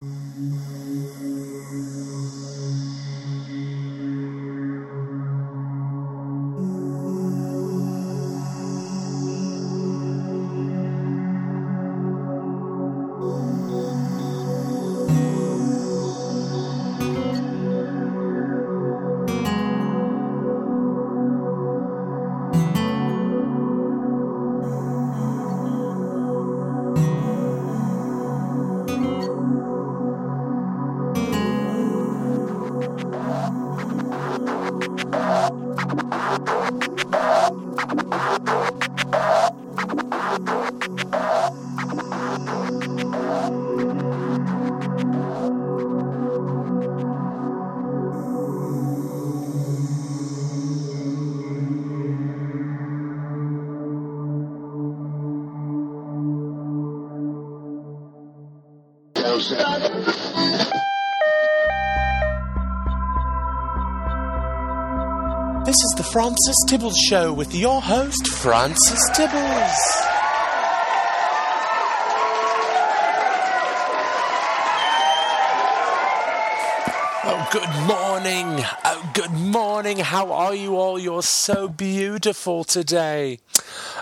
Música This is the Francis Tibbles Show with your host, Francis Tibbles. Oh, good morning. Oh, good morning. How are you all? You're so beautiful today.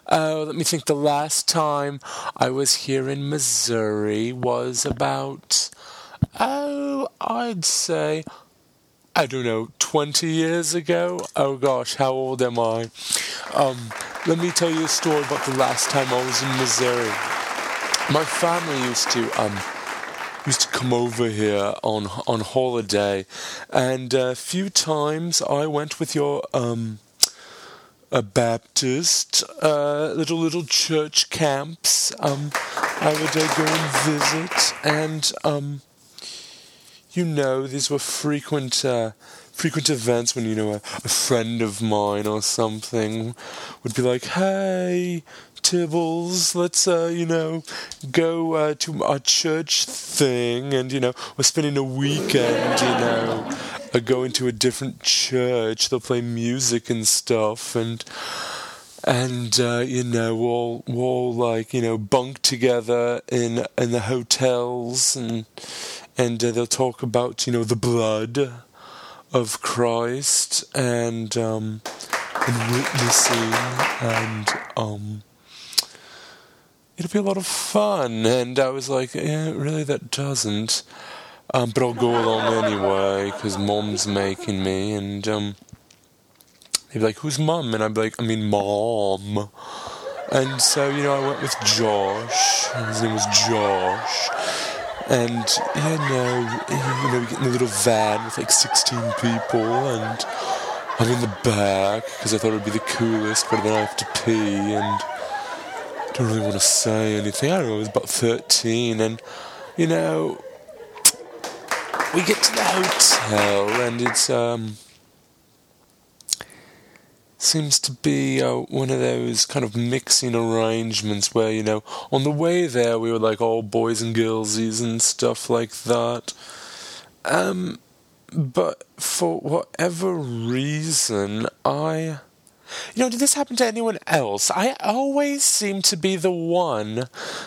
Oh, let me think. The last time I was here in Missouri was about, oh, I'd say I don't know, 20 years ago? Oh gosh, how old am I? Um, let me tell you a story about the last time I was in Missouri. My family used to, um, used to come over here on on holiday, and a few times I went with your um, a Baptist uh, little little church camps. Um, I would uh, go and visit, and um, you know, these were frequent, uh, frequent events when, you know, a, a, friend of mine or something would be like, hey, Tibbles, let's, uh, you know, go uh, to our church thing. And, you know, we're spending a weekend, you know, uh, going to a different church. They'll play music and stuff. And, and uh, you know we'll we'll like you know bunk together in in the hotels and and uh, they'll talk about you know the blood of Christ and um, and witnessing and um, it'll be a lot of fun. And I was like, yeah, really, that doesn't. Um, but I'll go along anyway because mom's making me. And um, they'd be like, "Who's mom?" And I'd be like, "I mean, mom." And so you know, I went with Josh. His name was Josh and you know, you know, we get in a little van with like 16 people, and I'm in the back because I thought it would be the coolest, but then I have to pee and I don't really want to say anything. I don't know, I was about 13, and you know, we get to the hotel, and it's um seems to be uh, one of those kind of mixing arrangements where, you know, on the way there we were like all boys and girlsies and stuff like that. Um, but for whatever reason, I. You know, did this happen to anyone else? I always seem to be the one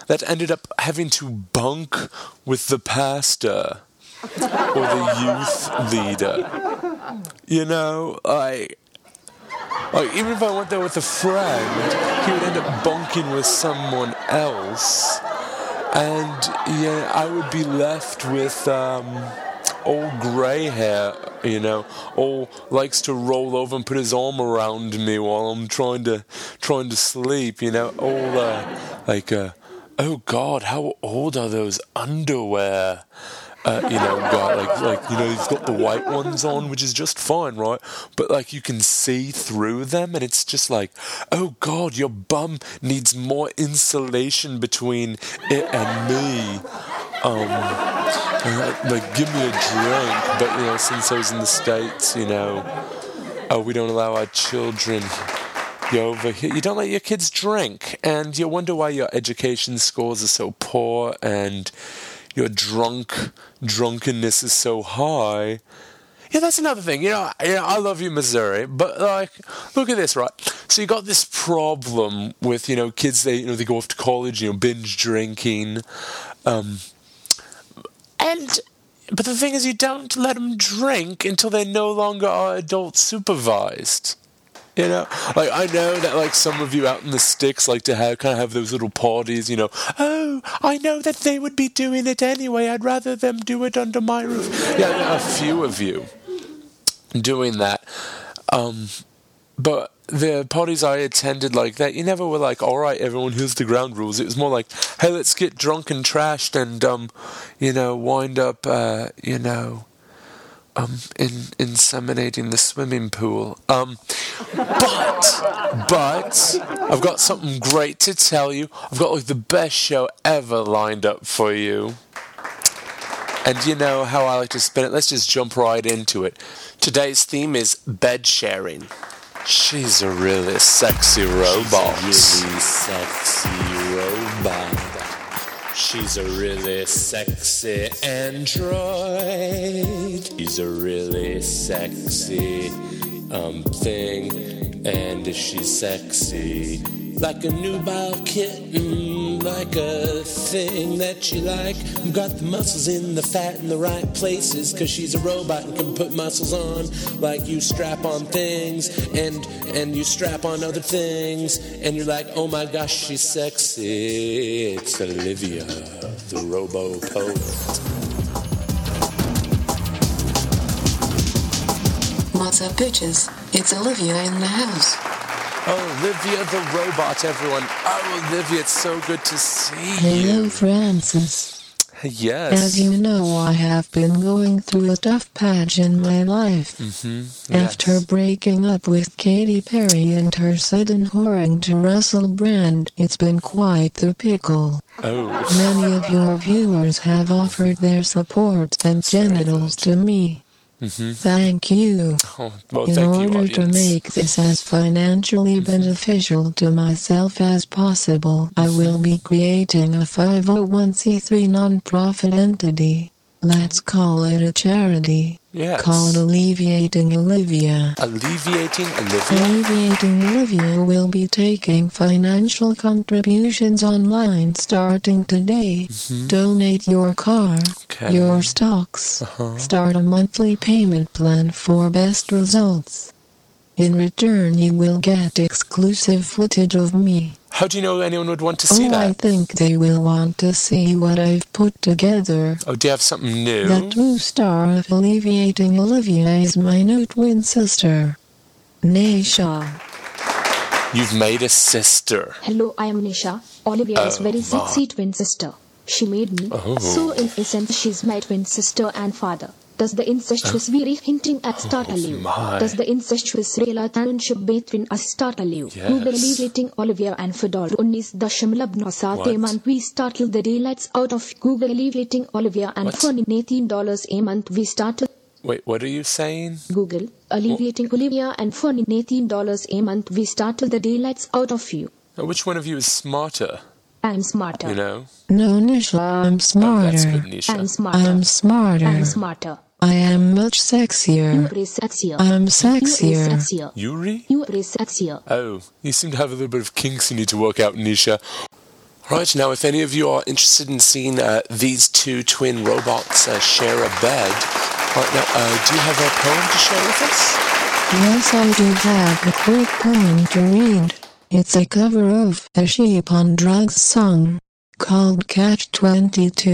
that ended up having to bunk with the pastor or the youth leader. You know, I like, even if I went there with a friend, he would end up bunking with someone else. And yeah, I would be left with um, old grey hair, you know, all likes to roll over and put his arm around me while I'm trying to trying to sleep, you know, all uh, like, uh, oh God, how old are those underwear? Uh, you know, guy. Like, like you know, he's got the white ones on, which is just fine, right? But like, you can see through them, and it's just like, oh god, your bum needs more insulation between it and me. Um, like, give me a drink. But you know, since I was in the states, you know, oh, we don't allow our children you over here. You don't let your kids drink, and you wonder why your education scores are so poor, and your drunk drunkenness is so high. Yeah, that's another thing. You know, you know, I love you, Missouri, but like, look at this, right? So you got this problem with you know kids. They you know they go off to college, you know, binge drinking, um, and but the thing is, you don't let them drink until they no longer are adult supervised. You know, like I know that like some of you out in the sticks like to have kind of have those little parties. You know, oh, I know that they would be doing it anyway. I'd rather them do it under my roof. Yeah, a few of you doing that. Um, but the parties I attended like that, you never were like, all right, everyone, here's the ground rules. It was more like, hey, let's get drunk and trashed and, um, you know, wind up, uh, you know, um, in, inseminating the swimming pool. Um, but, but, I've got something great to tell you. I've got like the best show ever lined up for you. And you know how I like to spin it. Let's just jump right into it. Today's theme is bed sharing. She's a really sexy robot. She's a really sexy robot. She's a really sexy android. She's a really sexy um thing. And she's sexy like a nubile kitten, like a thing that you like. Got the muscles in the fat in the right places, cause she's a robot and can put muscles on. Like you strap on things and and you strap on other things, and you're like, oh my gosh, she's sexy. It's Olivia, the robo poet. What's up, bitches? It's Olivia in the house. Oh, Olivia the robot, everyone. Oh, Olivia, it's so good to see you. Hello. Francis. Yes. As you know, I have been going through a tough patch in my life. mm-hmm. After yes. breaking up with Katy Perry and her sudden whoring to Russell Brand, it's been quite the pickle. Oh. Many of your viewers have offered their support and genitals to me. Mm-hmm. Thank you. Oh, well, In thank you, order to make this as financially beneficial to myself as possible, I will be creating a 501c3 nonprofit entity. Let's call it a charity. Yes. Call it Alleviating Olivia. Alleviating Olivia. Alleviating Olivia will be taking financial contributions online starting today. Donate your car, Mm-hmm. Okay. your stocks. Uh-huh. Start a monthly payment plan for best results. In return, you will get exclusive footage of me. How do you know anyone would want to see oh, I think they will want to see what I've put together. Oh, do you have something new? The true star of Alleviating Olivia is my new twin sister, Nisha. You've made a sister. Hello, I am Nisha, Olivia's Oh, very my. sexy twin sister. She made me. Oh. So in essence, she's my twin sister and father. Does the incestuous uh, hinting at startle oh, you? Does the incestuous relationship between us startle you? Yes. Nobilly rating Olivia and Fedor Unis Dashamlab month we startle the daylights out of Google rating Olivia and for $18 a month we startle Wait, what are you saying? Google, alleviating well, Olivia and for $19 a month we startle the daylights out of you. Now which one of you is smarter? I'm smarter. You know? No, Nisha, I'm Oh, that's good, smarter. Nisha. I'm smarter. I'm smarter. I'm smarter. I am much You sexier. are sexier. I'm You are sexier. sexier. Yuri? You are sexier. Oh, you seem to have a little bit of kinks you need to work out, Nisha. Right, now, if any of you are interested in seeing uh, these two twin robots uh, share a bed, right now, uh, do you have a poem to share with us? Yes, I do have a quick poem to read. It's a cover of a Sheep on Drugs song called Catch 22.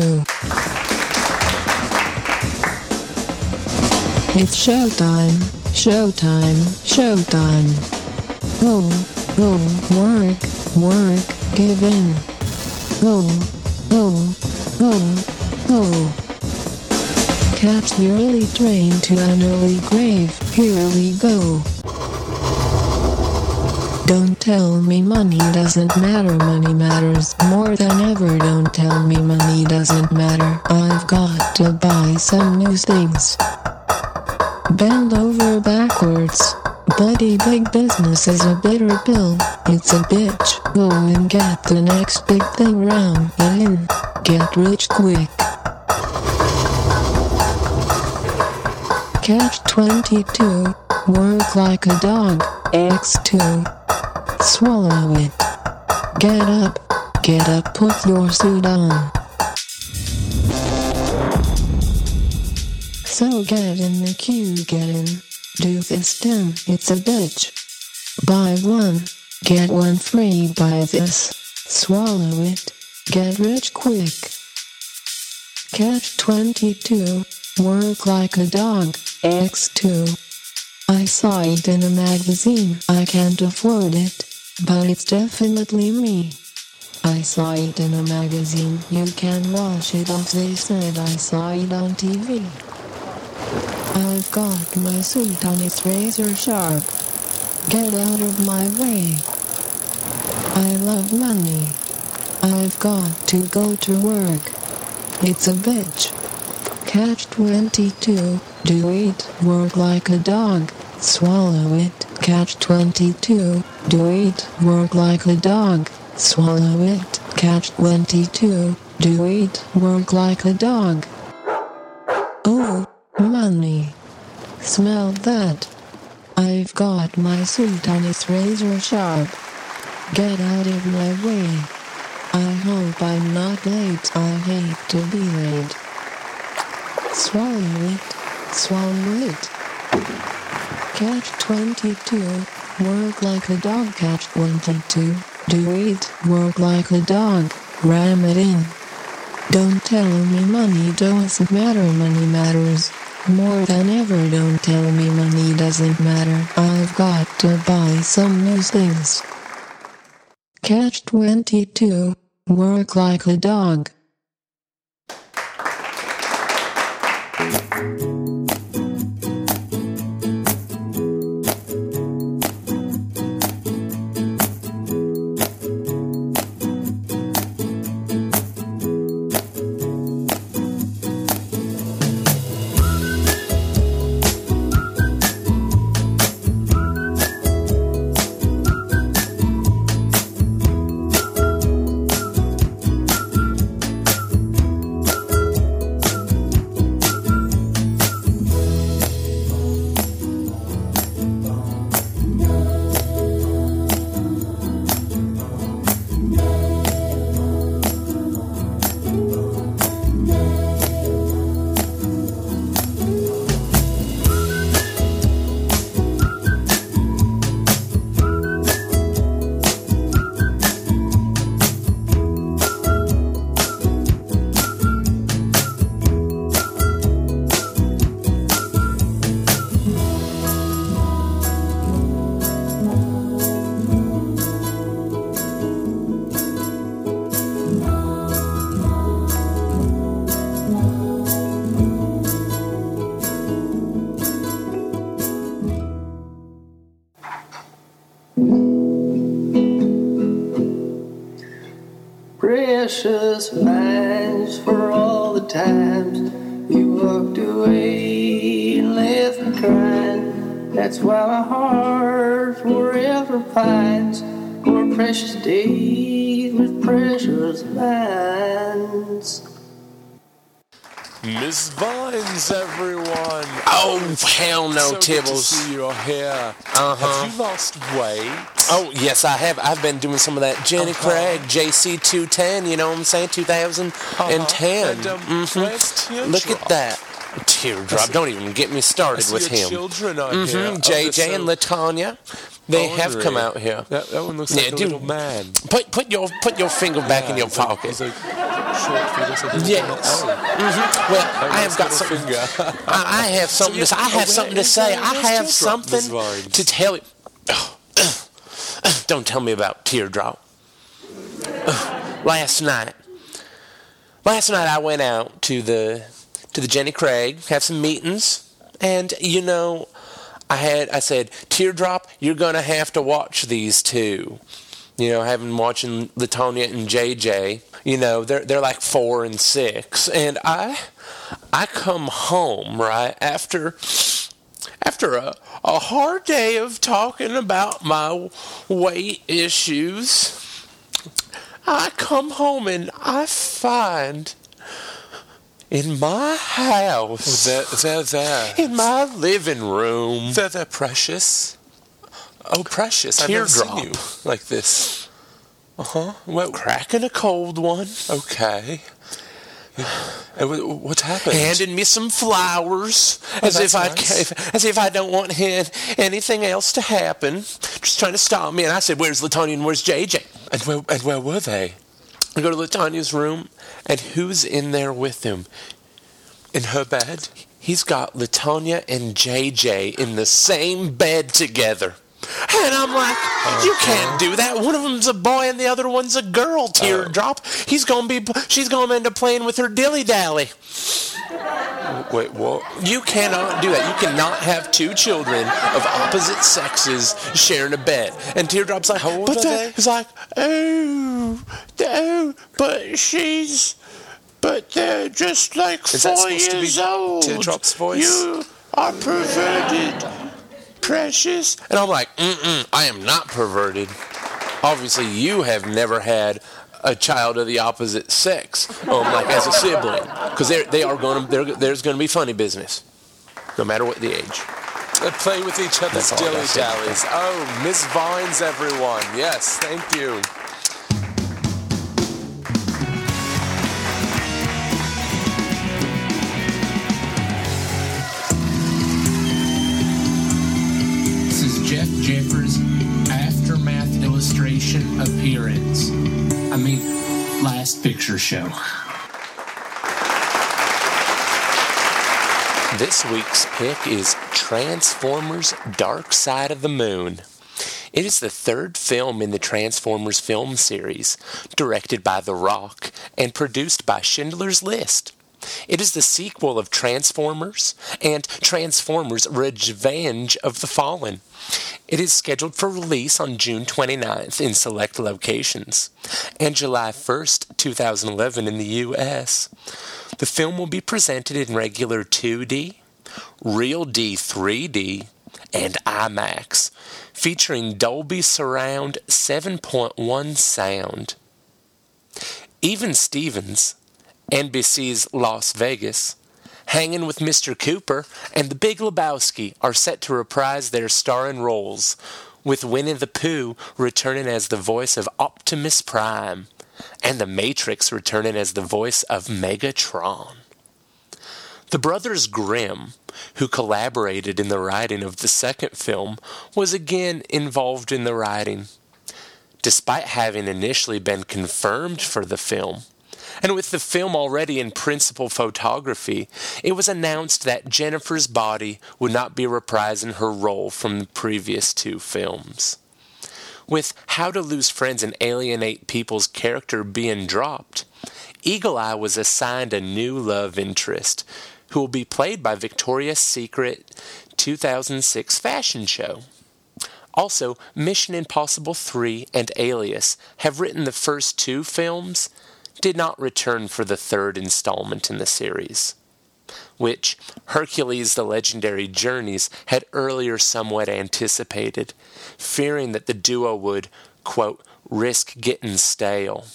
It's showtime, showtime, showtime. Go, go, work, work, give in. Go, go, go, go. Catch the early train to an early grave, here we go. Don't tell me money doesn't matter, money matters more than ever. Don't tell me money doesn't matter, I've got to buy some new things. Bend over backwards. Buddy, big business is a bitter pill. It's a bitch. Go and get the next big thing round. In. Get rich quick. Catch 22. Work like a dog. X2. Swallow it. Get up. Get up. Put your suit on. So get in the queue, get in. Do this then, it's a bitch. Buy one, get one free, buy this. Swallow it, get rich quick. Catch 22, work like a dog, X2. I saw it in a magazine, I can't afford it, but it's definitely me. I saw it in a magazine, you can wash it off, they said I saw it on TV. I've got my suit on, it's razor sharp. Get out of my way. I love money. I've got to go to work. It's a bitch. Catch 22. Do it. Work like a dog. Swallow it. Catch 22. Do it. Work like a dog. Swallow it. Catch 22. Do it. Work like a dog. Oh, money. Smell that. I've got my suit on, it's razor sharp. Get out of my way. I hope I'm not late. I hate to be late. Swallow it. Swallow it. Catch 22. Work like a dog. Catch 22. Do it. Work like a dog. Ram it in. Don't tell me money doesn't matter. Money matters. More than ever, don't tell me money doesn't matter. I've got to buy some new things. Catch 22. Work like a dog. For all the times you walked away and left me crying. That's why my heart forever pines for precious days with precious lines. Miss Vines, everyone. Oh, hell no, so good to Tibbles. see you're here. Uh-huh. Have you lost weight? Oh, yes, I have. I've been doing some of that Jenny Uh-huh. Craig JC210, you know what I'm saying? 2010. And, um, Mhm. Look at that. Teardrop. Don't even get me started with your him. children hmm Oh, JJ they're and Latanya. They have come out here. That, that one looks Yeah, like a dude. little man. Put put your put your finger back in your pocket. Like like Yes. got- Oh, hmm Well, I have got something. I, I have something to say. I oh, have something to say. I have something to tell you. Don't tell me about teardrop. Last night. Last night I went out to the to the Jenny Craig, have some meetings, and you know, I had I said, Teardrop, you're gonna have to watch these two. You know, having watching Latonia and JJ, you know, they're they're like four and six. And I I come home, right, after after a, a hard day of talking about my weight issues, I come home and I find in my house, They're, they're there. in my living room, They're, they're precious. Oh, precious. I've never seen you like this. Uh huh. Well, cracking a cold one. okay. Wh- What happened? handed me some flowers as if I nice. as if I don't want anything else to happen. Just trying to stop me. And I said, "Where's Latonya and where's JJ?" and where, and where were they? I go to Latanya's room, and who's in there with him? In her bed? He's got Latonya and JJ in the same bed together. And I'm like, you can't do that. One of them's a boy and the other one's a girl. Uh. Teardrop. He's gonna be. She's gonna end up playing with her dilly dally. Wait, what? You cannot do that. You cannot have two children of opposite sexes sharing a bed. And Teardrop's like, How old but are the- they? He's like, oh, oh, but she's, but they're just like Is four supposed to be years old. Teardrop's voice? You are perverted, precious. And I'm like, mm-mm, I am not perverted. Obviously, you have never had a child of the opposite sex, um, like as a sibling, because they are going to there's going to be funny business, no matter what the age. They play with each other's That's all I dilly gotta dallies. Oh, Miss Vines, everyone. Yes, thank you. This is Jeff Jeffers' aftermath illustration appearance. I mean, last picture show. This week's pick is Transformers Dark Side of the Moon. It is the third film in the Transformers film series, directed by The Rock and produced by Schindler's List. It is the sequel of Transformers and Transformers Revenge of the Fallen. It is scheduled for release on June 29th in select locations and July 1st, 2011 in the US. The film will be presented in regular 2D, Real D 3D, and IMAX, featuring Dolby Surround 7.1 sound. Even Stevens, NBC's Las Vegas, Hanging with Mr. Cooper, and The Big Lebowski are set to reprise their starring roles, with Winnie the Pooh returning as the voice of Optimus Prime, and The Matrix returning as the voice of Megatron. The brothers Grimm, who collaborated in the writing of the second film, was again involved in the writing. Despite having initially been confirmed for the film, and with the film already in principal photography, it was announced that Jennifer's body would not be reprising her role from the previous two films. With How to Lose Friends and Alienate People's character being dropped, Eagle Eye was assigned a new love interest who will be played by Victoria's Secret 2006 fashion show. Also, Mission Impossible 3 and Alias have written the first two films, did not return for the third installment in the series, which Hercules the Legendary Journeys had earlier somewhat anticipated, fearing that the duo would, quote, risk getting stale.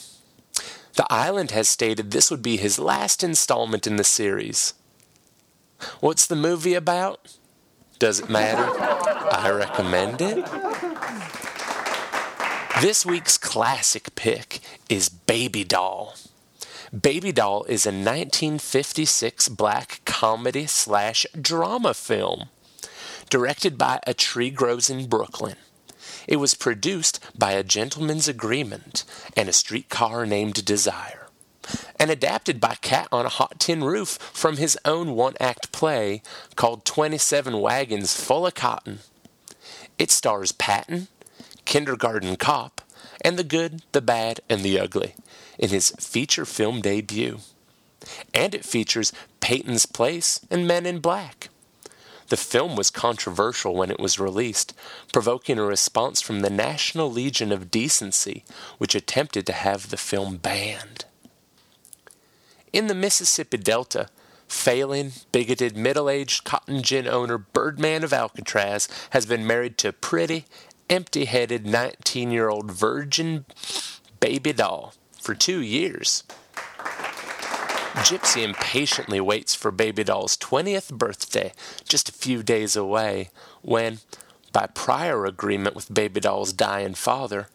The Island has stated this would be his last installment in the series. What's the movie about? Does it matter? I recommend it. This week's classic pick is Baby Doll. Baby Doll is a 1956 black comedy slash drama film directed by A Tree Grows in Brooklyn. It was produced by A Gentleman's Agreement and A Streetcar Named Desire and adapted by Cat on a Hot Tin Roof from his own one act play called 27 Wagons Full of Cotton. It stars Patton, Kindergarten Cop, and the good, the bad, and the ugly in his feature film debut. And it features Peyton's Place and Men in Black. The film was controversial when it was released, provoking a response from the National Legion of Decency, which attempted to have the film banned. In the Mississippi Delta, failing, bigoted, middle aged cotton gin owner Birdman of Alcatraz has been married to pretty, empty headed 19 year old virgin baby doll for two years. Gypsy impatiently waits for Baby Doll's 20th birthday, just a few days away, when, by prior agreement with Baby Doll's dying father,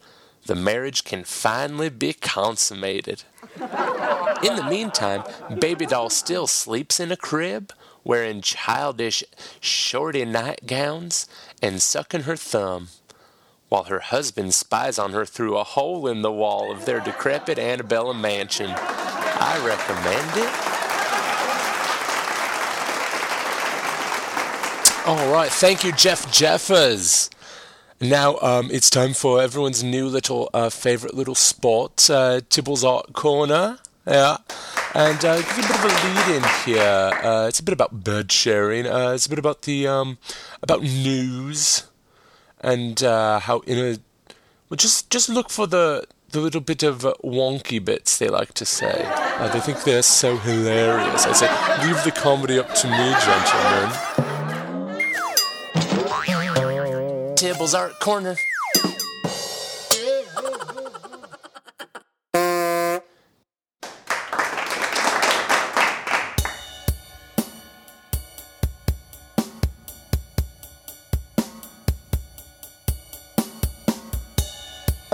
the marriage can finally be consummated. In the meantime, Baby Doll still sleeps in a crib, wearing childish shorty nightgowns and sucking her thumb, while her husband spies on her through a hole in the wall of their decrepit Annabella mansion. I recommend it. All right, thank you, Jeff Jeffers. Now um, it's time for everyone's new little uh, favorite little spot, uh, Tibble's Art Corner. Yeah, and uh, give you a bit of a lead in here. Uh, it's a bit about bird sharing. Uh, it's a bit about the um, about news and uh, how in a well, just just look for the the little bit of wonky bits they like to say. Uh, they think they're so hilarious. I say, leave the comedy up to me, gentlemen. Tibble's Art Corner.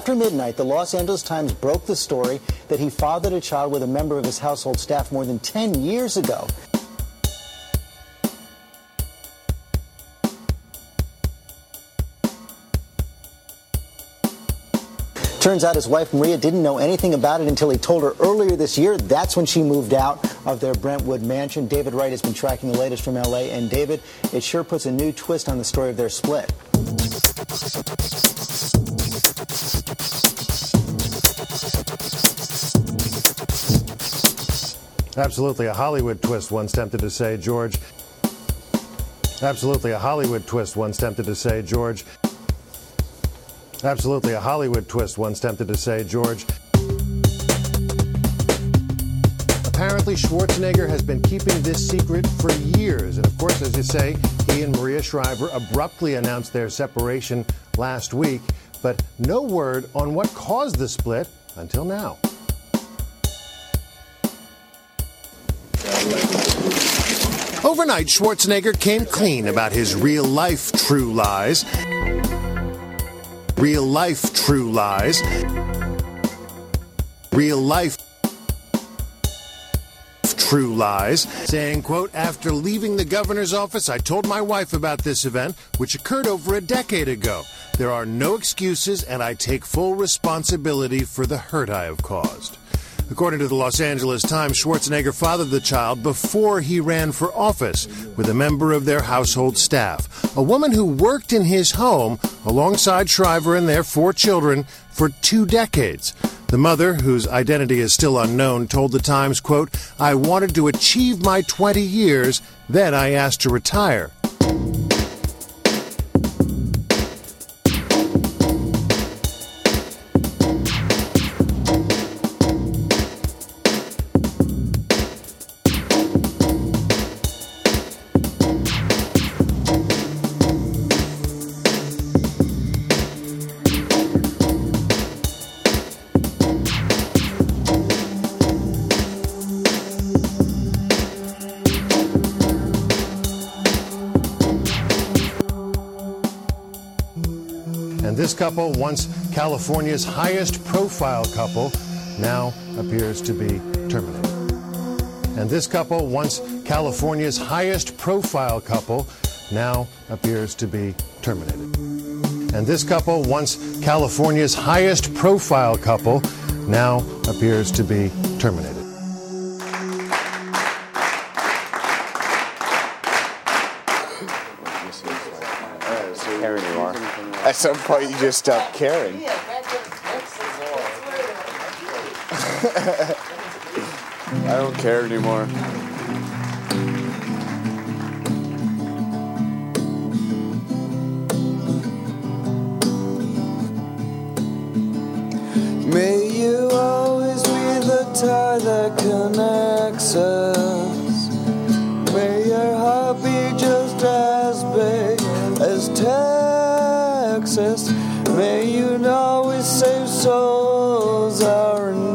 After midnight, the Los Angeles Times broke the story that he fathered a child with a member of his household staff more than 10 years ago. Turns out his wife Maria didn't know anything about it until he told her earlier this year. That's when she moved out of their Brentwood mansion. David Wright has been tracking the latest from LA. And David, it sure puts a new twist on the story of their split. Absolutely a Hollywood twist, one's tempted to say, George. Absolutely a Hollywood twist, one's tempted to say, George. Absolutely a Hollywood twist, one's tempted to say, George. Apparently, Schwarzenegger has been keeping this secret for years. And of course, as you say, he and Maria Shriver abruptly announced their separation last week, but no word on what caused the split until now. Overnight, Schwarzenegger came clean about his real life true lies. Real life true lies. Real life true lies, saying, quote, after leaving the governor's office, I told my wife about this event, which occurred over a decade ago. There are no excuses, and I take full responsibility for the hurt I have caused. According to the Los Angeles Times, Schwarzenegger fathered the child before he ran for office with a member of their household staff, a woman who worked in his home alongside Shriver and their four children for two decades. The mother, whose identity is still unknown, told the Times, quote, I wanted to achieve my 20 years, then I asked to retire. Couple, once California's highest profile couple, now appears to be terminated. And this couple, once California's highest profile couple, now appears to be terminated. And this couple, once California's highest profile couple, now appears to be terminated. At some point, you just stop caring. I don't care anymore.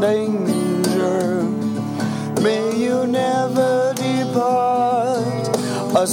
Danger. May you never depart a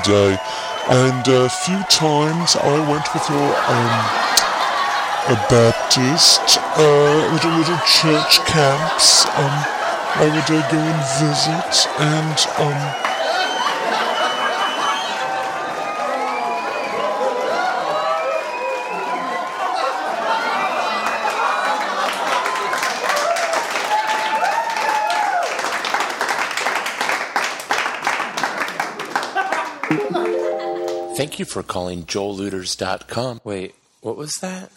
holiday, and a few times I went with your um, a Baptist, uh, little little church camps. Um, I would uh, go and visit, and um. Thank you for calling joellooters.com. Wait, what was that?